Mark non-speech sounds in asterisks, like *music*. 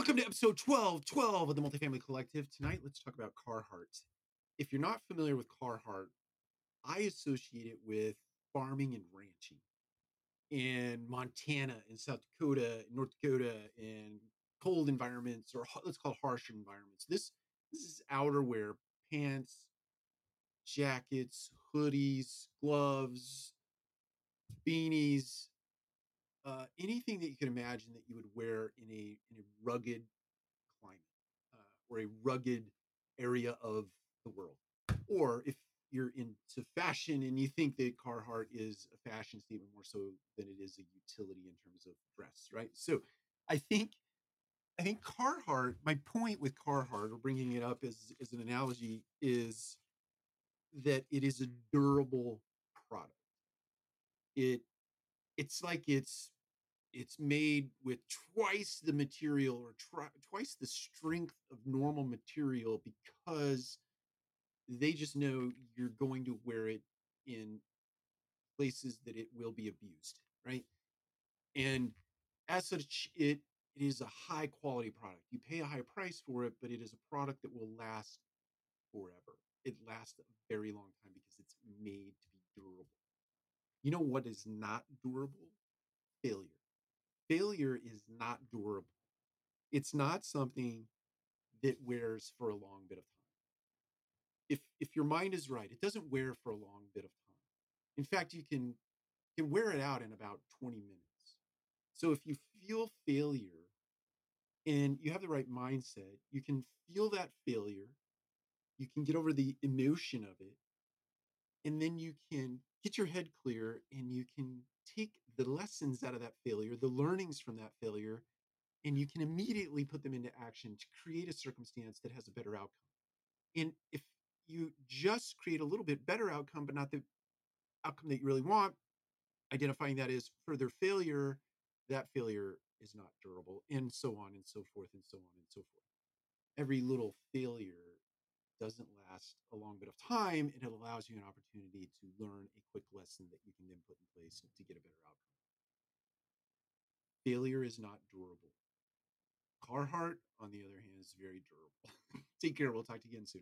Welcome to episode 12, 12 of the Multifamily Collective. Tonight, let's talk about Carhartt. If you're not familiar with Carhartt, I associate it with farming and ranching in Montana, in South Dakota, North Dakota, in cold environments, or let's call harsh environments. This this is outerwear, pants, jackets, hoodies, gloves, beanies, uh, anything that you can imagine that you would wear in a in a rugged climate uh, or a rugged area of the world, or if you're into fashion and you think that Carhartt is a fashion statement more so than it is a utility in terms of dress, right? So, I think I think Carhartt. My point with Carhartt, or bringing it up as as an analogy, is that it is a durable product. It it's like it's it's made with twice the material or tri- twice the strength of normal material because they just know you're going to wear it in places that it will be abused, right? And as such, it it is a high quality product. You pay a high price for it, but it is a product that will last forever. It lasts a very long time because it's made. You know what is not durable? Failure. Failure is not durable. It's not something that wears for a long bit of time. If if your mind is right, it doesn't wear for a long bit of time. In fact, you can can wear it out in about 20 minutes. So if you feel failure and you have the right mindset, you can feel that failure, you can get over the emotion of it, and then you can get your head clear and you can take the lessons out of that failure, the learnings from that failure, and you can immediately put them into action to create a circumstance that has a better outcome. And if you just create a little bit better outcome, but not the outcome that you really want, identifying that as further failure, that failure is not durable, and so on and so forth, and so on and so forth. Every little failure doesn't last a long bit of time and it allows you an opportunity to learn a quick lesson that you can then put in place to get a better outcome. Failure is not durable. Carhartt, on the other hand, is very durable. *laughs* Take care. We'll talk to you again soon.